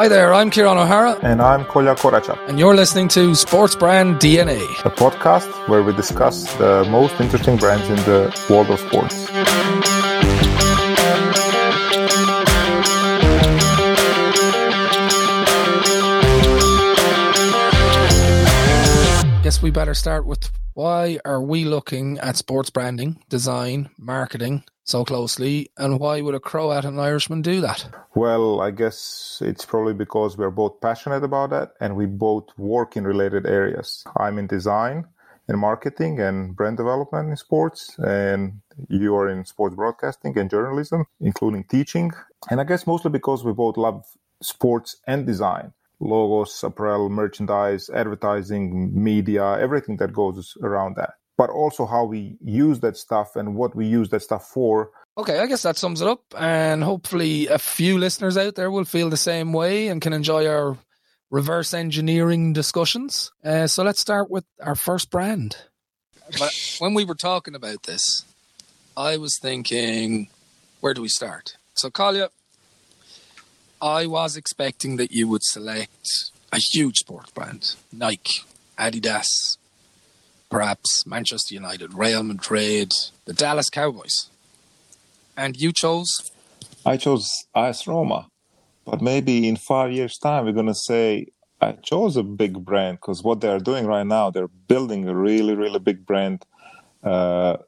Hi there, I'm Kieran O'Hara. And I'm Kolya Koracha. And you're listening to Sports Brand DNA, a podcast where we discuss the most interesting brands in the world of sports. Guess we better start with why are we looking at sports branding, design, marketing so closely, and why would a Croat and an Irishman do that? Well, I guess it's probably because we're both passionate about that and we both work in related areas. I'm in design and marketing and brand development in sports, and you are in sports broadcasting and journalism, including teaching. And I guess mostly because we both love sports and design logos, apparel, merchandise, advertising, media, everything that goes around that. But also how we use that stuff and what we use that stuff for. Okay, I guess that sums it up. And hopefully, a few listeners out there will feel the same way and can enjoy our reverse engineering discussions. Uh, so let's start with our first brand. But when we were talking about this, I was thinking, where do we start? So, Kolja, I was expecting that you would select a huge sports brand, Nike, Adidas, perhaps Manchester United, Real Madrid, the Dallas Cowboys. And you chose? I chose AS Roma. But maybe in five years' time, we're going to say, I chose a big brand because what they're doing right now, they're building a really, really big brand. Uh,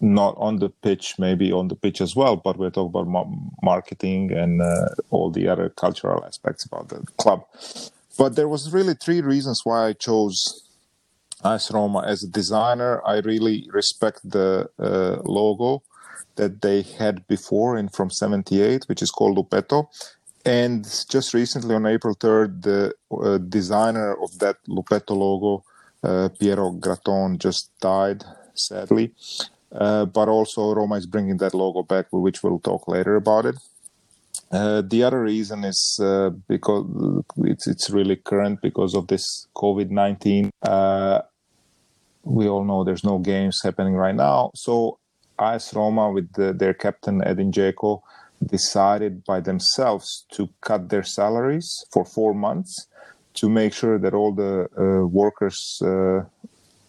not on the pitch, maybe on the pitch as well, but we're talking about marketing and uh, all the other cultural aspects about the club. But there was really three reasons why I chose AS Roma as a designer. I really respect the uh, logo that they had before in from 78, which is called Lupetto. And just recently on April 3rd, the uh, designer of that Lupetto logo, uh, Piero Gratton, just died, sadly. Uh, but also Roma is bringing that logo back, which we'll talk later about it. Uh, the other reason is uh, because it's it's really current because of this COVID nineteen. Uh, we all know there's no games happening right now, so AS Roma with the, their captain Edin Dzeko decided by themselves to cut their salaries for four months to make sure that all the uh, workers uh,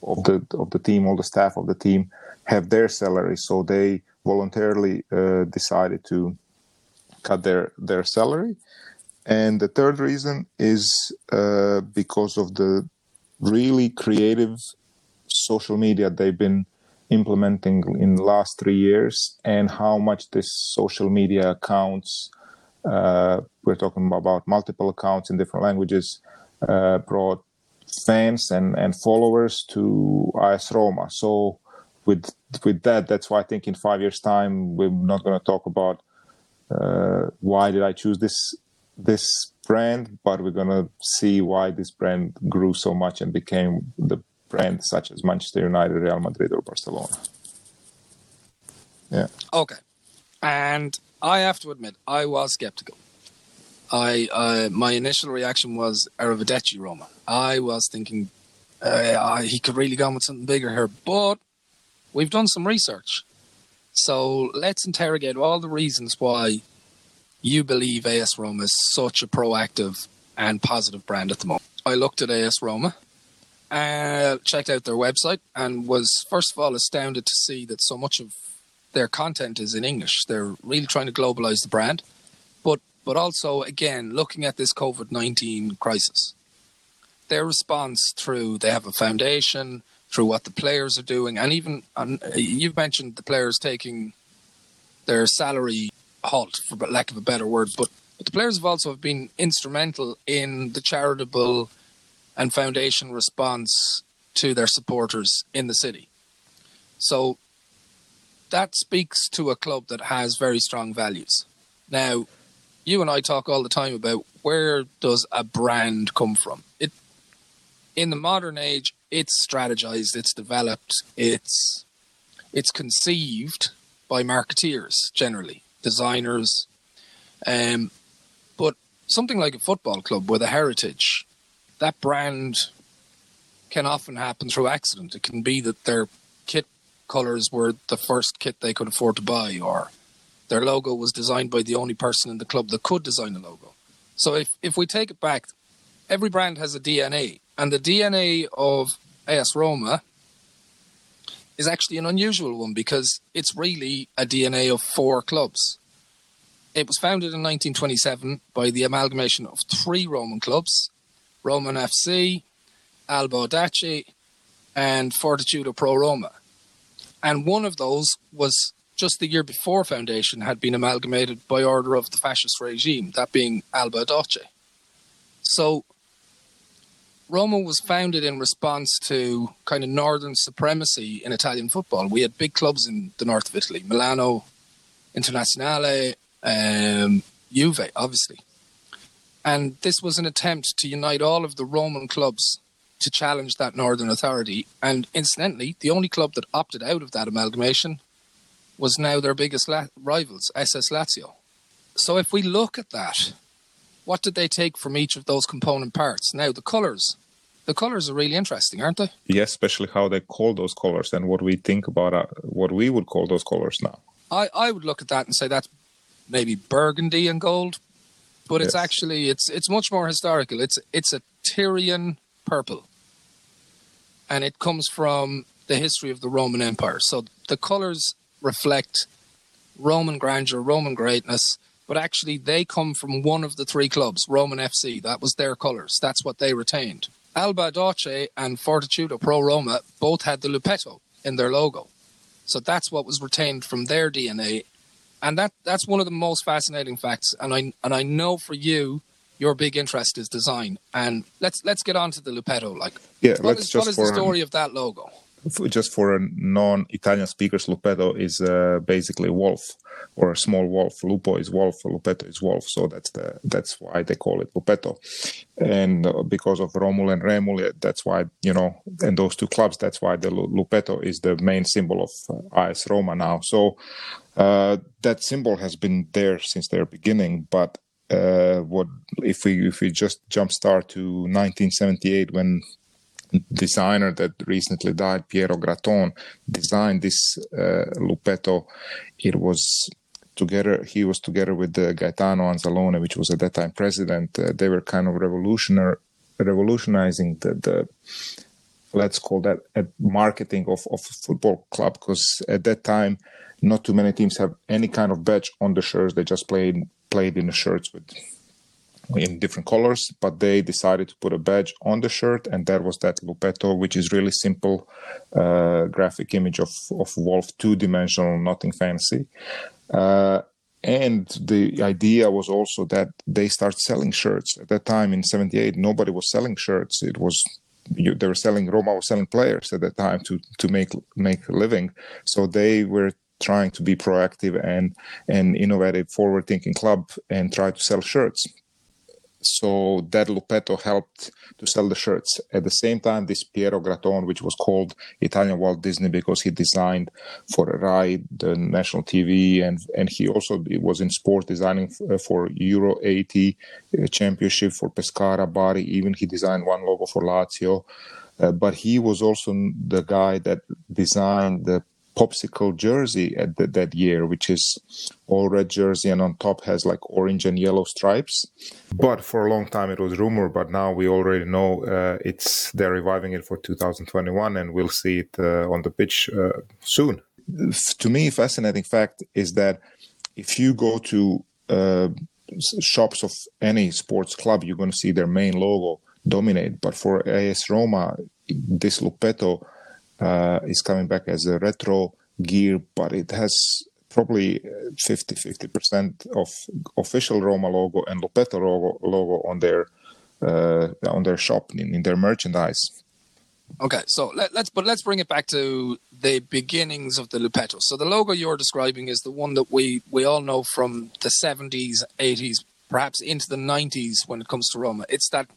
of the of the team, all the staff of the team, have their salary. So they voluntarily uh, decided to cut their their salary. And the third reason is uh, because of the really creative social media they've been implementing in the last three years and how much this social media accounts uh, we're talking about multiple accounts in different languages uh, brought fans and, and followers to AS Roma. So with with that, that's why I think in five years' time we're not going to talk about uh, why did I choose this this brand, but we're going to see why this brand grew so much and became the brand such as Manchester United, Real Madrid, or Barcelona. Yeah. Okay. And I have to admit, I was skeptical. I uh, my initial reaction was Arrivederci Roma. I was thinking uh, he could really go on with something bigger here, but we've done some research. So let's interrogate all the reasons why you believe AS Roma is such a proactive and positive brand at the moment. I looked at AS Roma, uh, checked out their website, and was first of all astounded to see that so much of their content is in English. They're really trying to globalize the brand, but but also again looking at this COVID nineteen crisis, their response through they have a foundation, through what the players are doing, and even and you've mentioned the players taking their salary halt, for lack of a better word, but, but the players have also been instrumental in the charitable and foundation response to their supporters in the city. So that speaks to a club that has very strong values. Now, you and I talk all the time about where does a brand come from? It in the modern age, it's strategized, it's developed, it's it's conceived by marketeers generally, designers. Um, but something like a football club with a heritage, that brand can often happen through accident. It can be that their kit colors were the first kit they could afford to buy, or their logo was designed by the only person in the club that could design a logo. So if, if we take it back, every brand has a DNA, and the DNA of AS Roma is actually an unusual one because it's really a DNA of four clubs. It was founded in 1927 by the amalgamation of three Roman clubs Roman FC, Alba Audace, and Fortitudo Pro Roma. And one of those was just the year before foundation had been amalgamated by order of the fascist regime, that being Alba Audace. So Roma was founded in response to kind of northern supremacy in Italian football. We had big clubs in the north of Italy, Milano, Internazionale, um, Juve, obviously. And this was an attempt to unite all of the Roman clubs to challenge that northern authority. And incidentally, the only club that opted out of that amalgamation was now their biggest la- rivals, SS Lazio. So if we look at that, what did they take from each of those component parts? Now, the colours. The colours are really interesting, aren't they? Yes, especially how they call those colours and what we think about uh, what we would call those colours now. I, I would look at that and say that's maybe burgundy and gold, but it's Yes. actually it's it's much more historical. It's it's a Tyrian purple, and it comes from the history of the Roman Empire. So the colors reflect Roman grandeur, Roman greatness, but actually they come from one of the three clubs, Roman FC. That was their colors. That's what they retained. Alba Audace and Fortitudo Pro Roma both had the Lupetto in their logo. So that's what was retained from their DNA. And that that's one of the most fascinating facts. And I and I know for you, your big interest is design. And let's let's get on to the Lupetto. Like Yeah, what let's is, what is the story of that logo? just for a non-Italian speakers, Lupetto is uh, basically wolf or a small wolf. Lupo is wolf, Lupetto is wolf. So that's the that's why they call it Lupetto, and uh, because of Romul and Remul, that's why you know, and those two clubs, that's why the Lupetto is the main symbol of uh, AS Roma now. So uh, that symbol has been there since their beginning, but. Uh, what if we if we just jump start to 1978 when designer that recently died, Piero Gratton, designed this uh, Lupetto. It was together. He was together with uh, Gaetano Anzalone, which was at that time president. Uh, they were kind of revolutionary, revolutionizing the, the let's call that marketing of of football club because at that time not too many teams have any kind of badge on the shirts. They just played played in the shirts with in different colors, but they decided to put a badge on the shirt, and that was that Lupetto, which is really simple uh, graphic image of of Wolf, two dimensional, nothing fancy. Uh, and the idea was also that they start selling shirts. At that time in '78, nobody was selling shirts. It was you, they were selling Roma was selling players at that time to to make make a living. So they were trying to be proactive and and innovative, forward thinking club and try to sell shirts so that Lupetto helped to sell the shirts. At the same time, this Piero Gratton, which was called Italian Walt Disney because he designed for Rai, the national TV, and and he also was in sport designing for Euro 80 uh, championship for Pescara, Bari. Even he designed one logo for Lazio. Uh, but he was also the guy that designed the popsicle jersey at the, that year, which is all red jersey and on top has like orange and yellow stripes. But for a long time it was rumor, but now we already know uh, it's they're reviving it for 2021, and we'll see it uh, on the pitch uh, soon. To me, fascinating fact is that if you go to uh, shops of any sports club, you're going to see their main logo dominate. But for AS Roma, this Lupetto uh, is coming back as a retro gear, but it has probably 50 50% of official Roma logo and Lupetto logo, logo on their uh, on their shop in, in their merchandise. Okay, so let, let's but let's bring it back to the beginnings of the Lupetto. So the logo you're describing is the one that we we all know from the 70s, 80s, perhaps into the 90s when it comes to Roma. It's that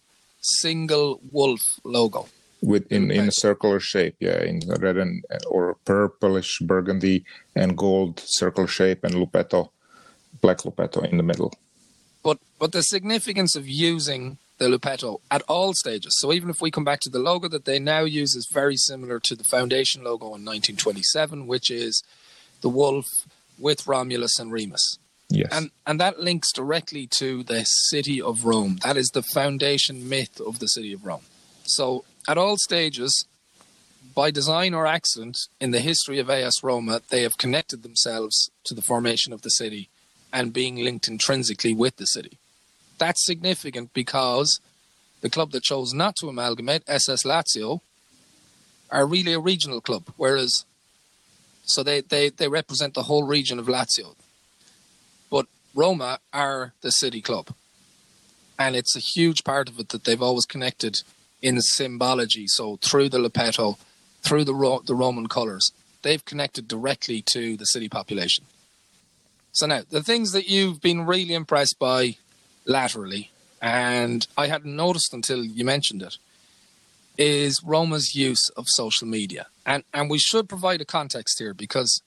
single wolf logo. With in, in a circular shape, yeah, in red and or purplish burgundy and gold circle shape, and Lupetto, black Lupetto in the middle. But but the significance of using the Lupetto at all stages. So even if we come back to the logo that they now use is very similar to the foundation logo in 1927, which is the wolf with Romulus and Remus. Yes. And and that links directly to the city of Rome. That is the foundation myth of the city of Rome. So at all stages, by design or accident, in the history of AS Roma, they have connected themselves to the formation of the city and being linked intrinsically with the city. That's significant because the club that chose not to amalgamate, SS Lazio, are really a regional club, whereas so they, they, they represent the whole region of Lazio. But Roma are the city club. And it's a huge part of it that they've always connected in symbology. So through the Lupetto, through the, Ro- the Roman colours, they've connected directly to the city population. So now, the things that you've been really impressed by laterally, and I hadn't noticed until you mentioned it, is Roma's use of social media. And and we should provide a context here because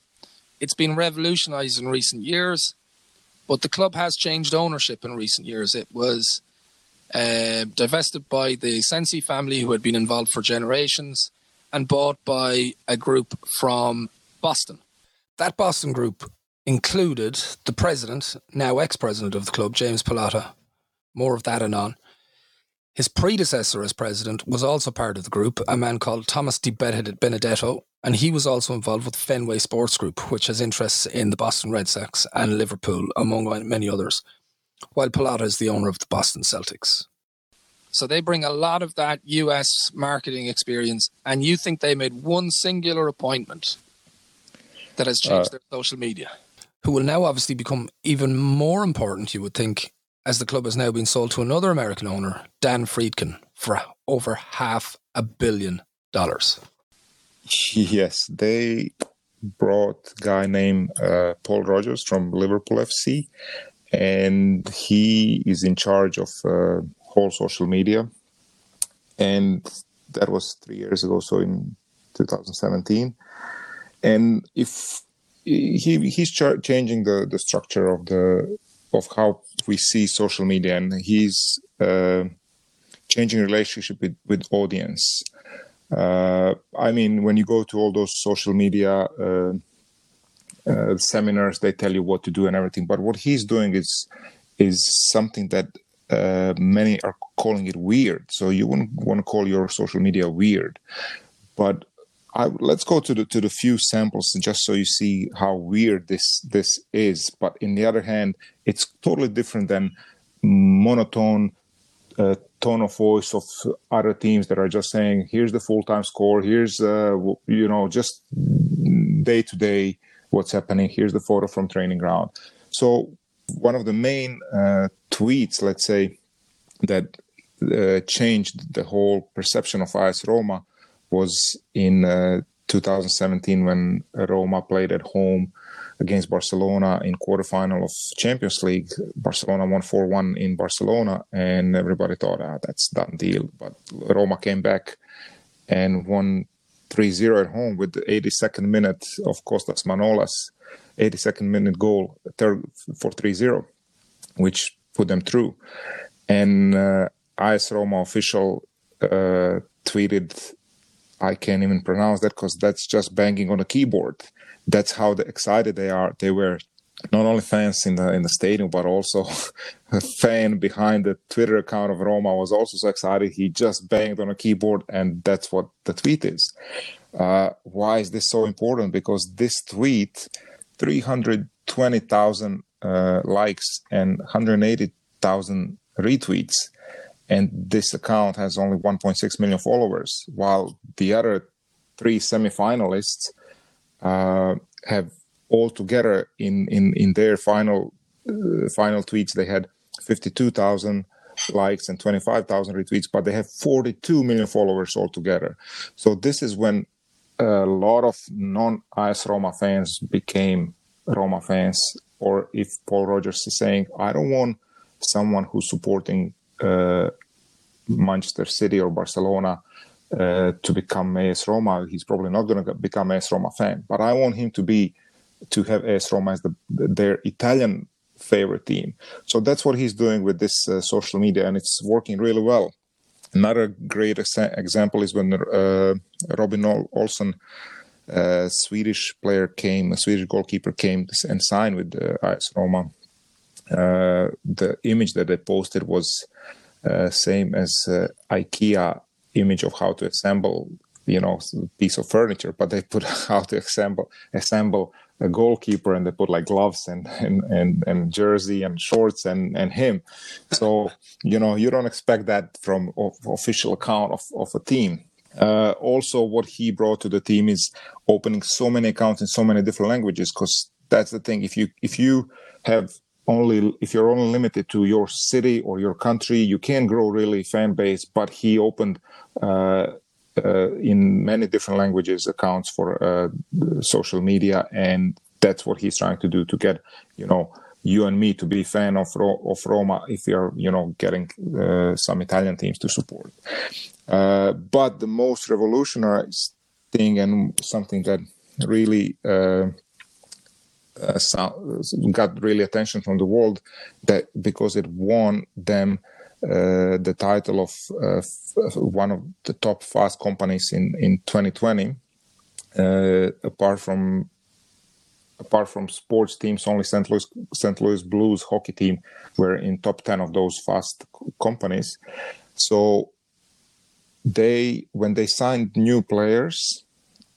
it's been revolutionized in recent years, but the club has changed ownership in recent years. It was uh, divested by the Sensi family, who had been involved for generations, and bought by a group from Boston. That Boston group included the president, now ex president of the club, James Pallotta. More of that anon. His predecessor as president was also part of the group, a man called Thomas Di Benedetto, and he was also involved with Fenway Sports Group, which has interests in the Boston Red Sox and Liverpool, among many others, while Pallotta is the owner of the Boston Celtics. So they bring a lot of that US marketing experience, and you think they made one singular appointment that has changed uh, their social media? Who will now obviously become even more important, you would think, as the club has now been sold to another American owner, Dan Friedkin, for over half a billion dollars. Yes, they brought a guy named uh, Paul Rogers from Liverpool FC, and he is in charge of uh, whole social media. And that was three years ago, so in 2017. And if he he's changing the the structure of the of how we see social media, and he's uh, changing relationship with with audience. Uh, I mean, when you go to all those social media uh, seminars, they tell you what to do and everything. But what he's doing is is something that uh, many are calling it weird. So you wouldn't want to call your social media weird, but I, let's go to the to the few samples just so you see how weird this this is. But in the other hand, it's totally different than monotone uh, tone of voice of other teams that are just saying, "Here's the full time score. Here's uh, you know just day to day what's happening. Here's the photo from training ground." So one of the main uh, tweets, let's say, that uh, changed the whole perception of AS Roma was in uh, 2017 when Roma played at home against Barcelona in quarterfinal of Champions League. Barcelona won 4-1 in Barcelona, and everybody thought, ah, that's done deal. But Roma came back and won 3-0 at home with the 82nd minute of Kostas Manolas, 82nd minute goal third, for 3-0, which put them through. And uh, AS Roma official uh, tweeted I can't even pronounce that because that's just banging on a keyboard. That's how excited they are. They were not only fans in the in the stadium, but also a fan behind the Twitter account of Roma was also so excited. He just banged on a keyboard, and that's what the tweet is. Uh, why is this so important? Because this tweet, three hundred twenty thousand uh, likes and one hundred eighty thousand retweets and this account has only 1.6 million followers, while the other three semifinalists uh, have all together in in in their final uh, final tweets they had 52,000 likes and 25,000 retweets, but they have 42 million followers altogether. So this is when a lot of non-AS Roma fans became Roma fans, or if Paul Rogers is saying, I don't want someone who's supporting uh, Manchester City or Barcelona uh, to become AS Roma, he's probably not going to become AS Roma fan. But I want him to be to have AS Roma as the, their Italian favorite team. So that's what he's doing with this uh, social media, and it's working really well. Another great ex- example is when uh, Robin Olsen, a Swedish player, came, a Swedish goalkeeper came and signed with uh, AS Roma uh, the image that they posted was uh, same as uh, IKEA image of how to assemble, you know, piece of furniture, but they put how to assemble assemble a goalkeeper and they put like gloves and and and, and jersey and shorts and and him. So you know you don't expect that from official account of of a team. Uh, also, what he brought to the team is opening so many accounts in so many different languages. Because that's the thing. If you if you have only if you're only limited to your city or your country, you can grow really fan base. But he opened uh, uh, in many different languages accounts for uh, social media, and that's what he's trying to do to get you know you and me to be fan of of Roma if you're you know getting uh, some Italian teams to support. Uh, but the most revolutionary thing and something that really uh, uh, got really attention from the world that because it won them uh, the title of uh, one of the top fast companies in in 2020 uh, apart from apart from sports teams only St. Louis St. Louis Blues hockey team were in top 10 of those fast companies so they when they signed new players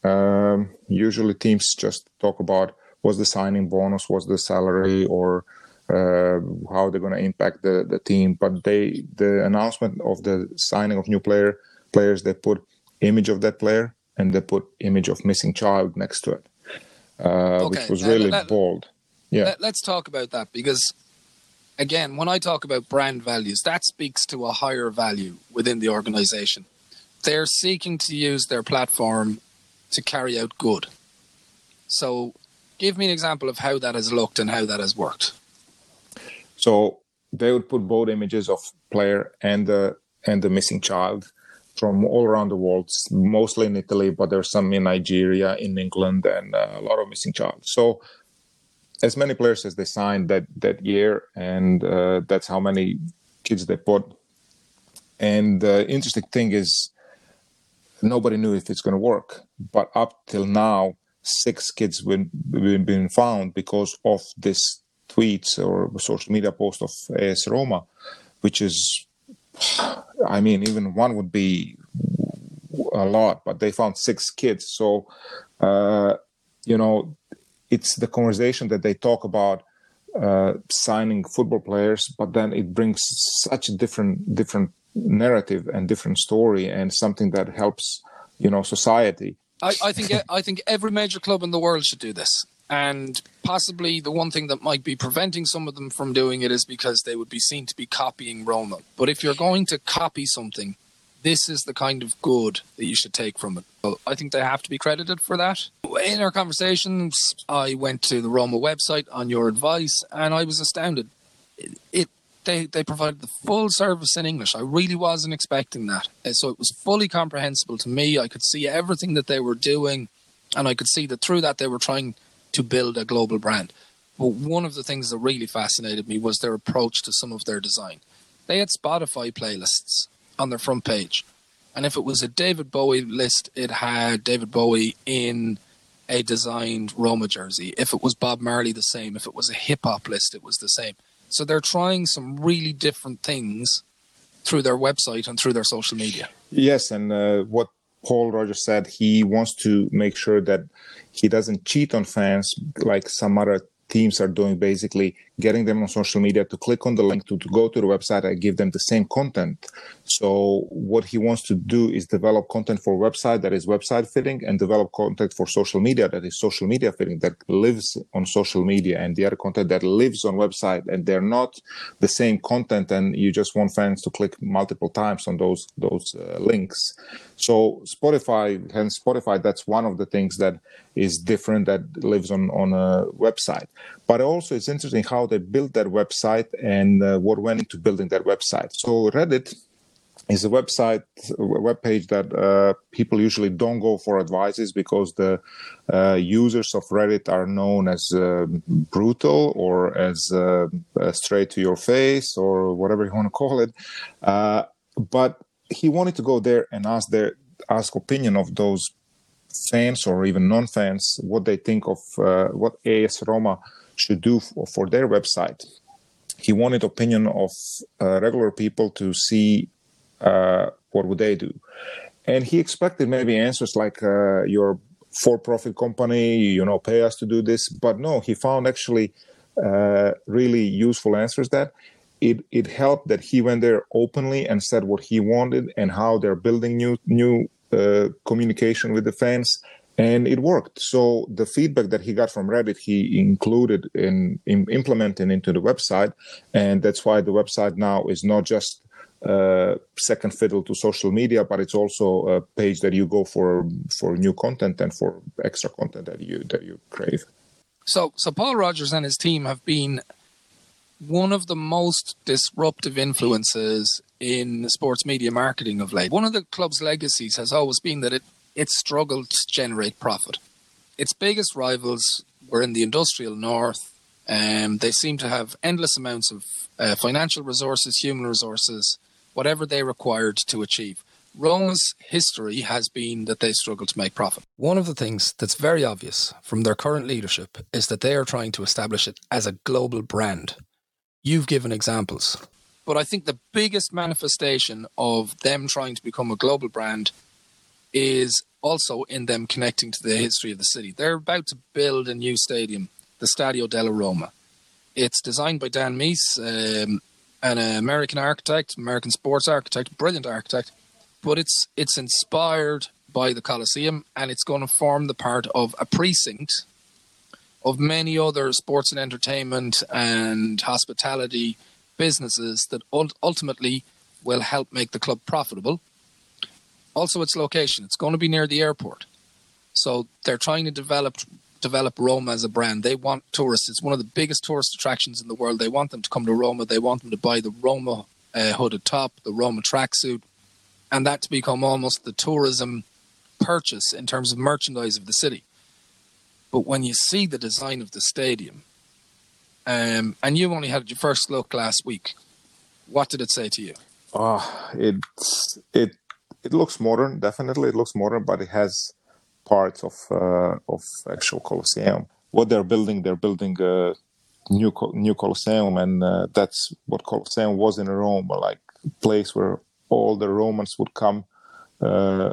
um, usually teams just talk about was the signing bonus, was the salary, or uh, how they're going to impact the, the team. But they the announcement of the signing of new player players they put image of that player and they put image of missing child next to it, uh, okay. which was really uh, bold. Yeah, let, let's talk about that because again, when I talk about brand values, that speaks to a higher value within the organization. They're seeking to use their platform to carry out good. So give me an example of how that has looked and how that has worked. So they would put both images of player and the and the missing child from all around the world, mostly in Italy, but there's some in Nigeria, in England, and uh, a lot of missing child. So as many players as they signed that that year, and uh, that's how many kids they put. And the interesting thing is, nobody knew if it's going to work. But up till now, six kids been, been found because of this tweets or social media post of AS Roma, which is, I mean, even one would be a lot, but they found six kids. So, uh, you know, it's the conversation that they talk about uh, signing football players, but then it brings such a different different narrative and different story and something that helps you know society I, I think I think every major club in the world should do this. And possibly the one thing that might be preventing some of them from doing it is because they would be seen to be copying Roma. But if you're going to copy something, this is the kind of good that you should take from it. I think they have to be credited for that. In our conversations, I went to the Roma website on your advice and I was astounded. It, it they, they provided the full service in English. I really wasn't expecting that. Uh, so it was fully comprehensible to me. I could see everything that they were doing, and I could see that through that they were trying to build a global brand. But one of the things that really fascinated me was their approach to some of their design. They had Spotify playlists on their front page. And if it was a David Bowie list, it had David Bowie in a designed Roma jersey. If it was Bob Marley, the same. If it was a hip hop list, it was the same. So they're trying some really different things through their website and through their social media. Yes, and uh, what Paul Rogers said, he wants to make sure that he doesn't cheat on fans like some other teams are doing basically getting them on social media to click on the link to, to go to the website and give them the same content. So what he wants to do is develop content for website that is website fitting and develop content for social media that is social media fitting that lives on social media and the other content that lives on website and they're not the same content and you just want fans to click multiple times on those those uh, links. So spotify and spotify that's one of the things that is different that lives on on a website but also it's interesting how they built that website and uh, what went into building that website. So reddit is a website a web page that uh, people usually don't go for advices because the uh, users of reddit are known as uh, brutal or as uh, straight to your face or whatever you want to call it. Uh, but he wanted to go there and ask their ask opinion of those fans or even non-fans what they think of uh, what AS Roma should do for, for their website. he wanted opinion of uh, regular people to see uh, what would they do, and he expected maybe answers like uh, your for-profit company, you know, pay us to do this, but no, he found actually uh, really useful answers that. It it helped that he went there openly and said what he wanted and how they're building new new communication with the fans and it worked so the feedback that he got from reddit he included in, in implementing into the website and that's why the website now is not just uh, second fiddle to social media, but it's also a page that you go for for new content and for extra content that you that you crave. So, so Paul Rogers and his team have been one of the most disruptive influences in sports media marketing of late. One of the club's legacies has always been that it, it struggled to generate profit. Its biggest rivals were in the industrial north. Um, they seem to have endless amounts of uh, financial resources, human resources, whatever they required to achieve. Roma's history has been that they struggle to make profit. One of the things that's very obvious from their current leadership is that they are trying to establish it as a global brand. You've given examples. But I think the biggest manifestation of them trying to become a global brand is also in them connecting to the history of the city. They're about to build a new stadium, the Stadio della Roma. It's designed by Dan Meis, um, an American architect, American sports architect, brilliant architect, but it's it's inspired by the Colosseum and it's going to form the part of a precinct of many other sports and entertainment and hospitality businesses that ultimately will help make the club profitable. Also, its location. It's going to be near the airport. So they're trying to develop develop Roma as a brand. They want tourists. It's one of the biggest tourist attractions in the world. They want them to come to Roma. They want them to buy the Roma uh, hooded top, the Roma tracksuit, and that to become almost the tourism purchase in terms of merchandise of the city. But when you see the design of the stadium, um, and you only had your first look last week, what did it say to you? Oh, it's it it looks modern. Definitely, it looks modern, but it has parts of uh, of actual Colosseum. What they're building, they're building a new new Colosseum, and uh, that's what Colosseum was in Rome, like place where all the Romans would come uh,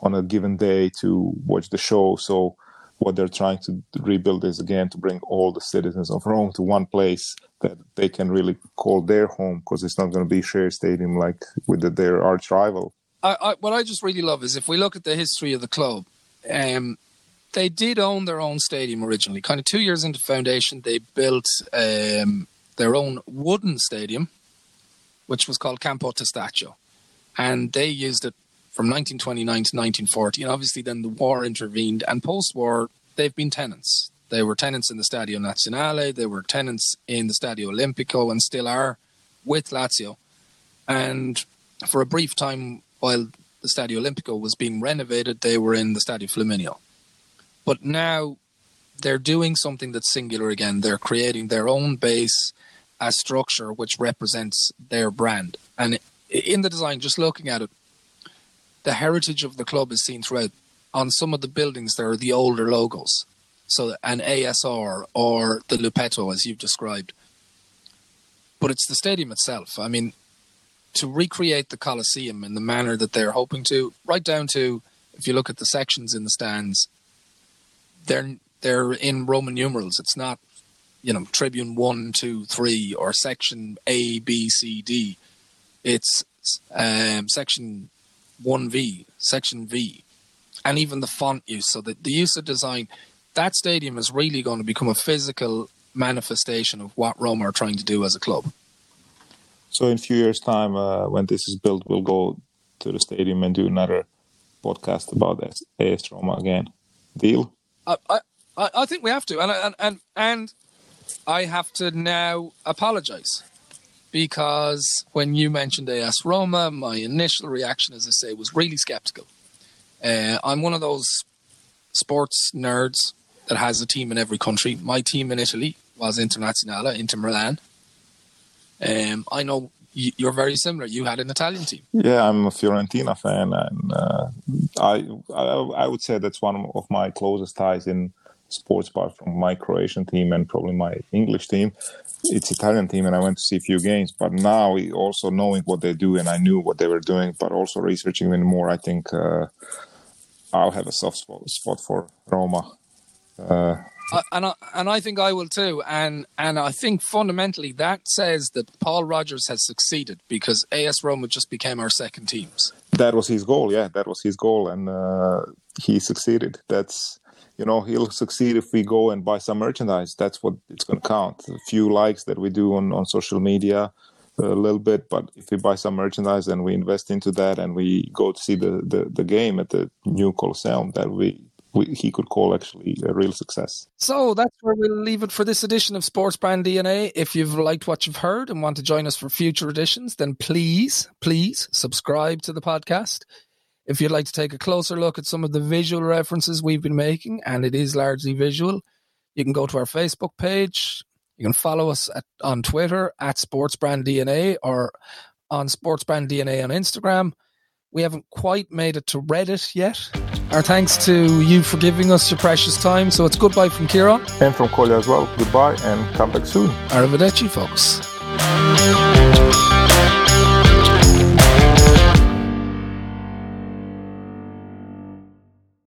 on a given day to watch the show. So what they're trying to rebuild is again to bring all the citizens of Rome to one place that they can really call their home because it's not going to be shared stadium like with the, their arch rival. I, I, what I just really love is if we look at the history of the club, um, they did own their own stadium originally. Kind of two years into foundation, they built um, their own wooden stadium, which was called Campo Testaccio, and they used it from 1929 to 1940. And obviously, then the war intervened, and post-war, they've been tenants. They were tenants in the Stadio Nazionale, they were tenants in the Stadio Olimpico, and still are with Lazio. And for a brief time, while the Stadio Olimpico was being renovated, they were in the Stadio Flaminio. But now they're doing something that's singular again. They're creating their own base, a structure which represents their brand. And in the design, just looking at it, the heritage of the club is seen throughout. On some of the buildings, there are the older logos. So an ASR or the Lupetto, as you've described. But it's the stadium itself. I mean, to recreate the Colosseum in the manner that they're hoping to, right down to if you look at the sections in the stands, they're they're in Roman numerals. It's not, you know, Tribune one, two, three, or section A, B, C, D. It's um, section 1V, Section V, and even the font use. So the, the use of design, that stadium is really going to become a physical manifestation of what Roma are trying to do as a club. So in a few years' time, uh, when this is built, we'll go to the stadium and do another podcast about this. AS Roma again. Deal? I, I, I think we have to, and and and, and I have to now apologise because when you mentioned AS Roma, my initial reaction, as I say, was really skeptical. Uh, I'm one of those sports nerds that has a team in every country. My team in Italy was Internazionale, Inter Milan. Um, I know you're very similar. You had an Italian team. Yeah, I'm a Fiorentina fan, and uh, I, I, I would say that's one of my closest ties in sports bar from my Croatian team and probably my English team. It's Italian team, and I went to see a few games. But now, also knowing what they do, and I knew what they were doing, but also researching even more, I think uh, I'll have a soft spot for Roma. Uh, uh, and I, and I think I will too. And and I think fundamentally that says that Paul Rogers has succeeded because AS Roma just became our second teams. That was his goal. Yeah, that was his goal, and uh, he succeeded. That's you know he'll succeed if we go and buy some merchandise. That's what it's going to count. A few likes that we do on on social media. A little bit, but if we buy some merchandise and we invest into that, and we go to see the, the, the game at the new Coliseum, that we we, he could call actually a real success. So that's where we'll leave it for this edition of Sports Brand DNA. If you've liked what you've heard and want to join us for future editions, then please, please subscribe to the podcast. If you'd like to take a closer look at some of the visual references we've been making, and it is largely visual, you can go to our Facebook page. You can follow us at, on Twitter at Sports Brand DNA or on Sports Brand DNA on Instagram. We haven't quite made it to Reddit yet. Our thanks to you for giving us your precious time. So it's goodbye from Kieran. And from Kolya as well. Goodbye and come back soon. Arrivederci, folks.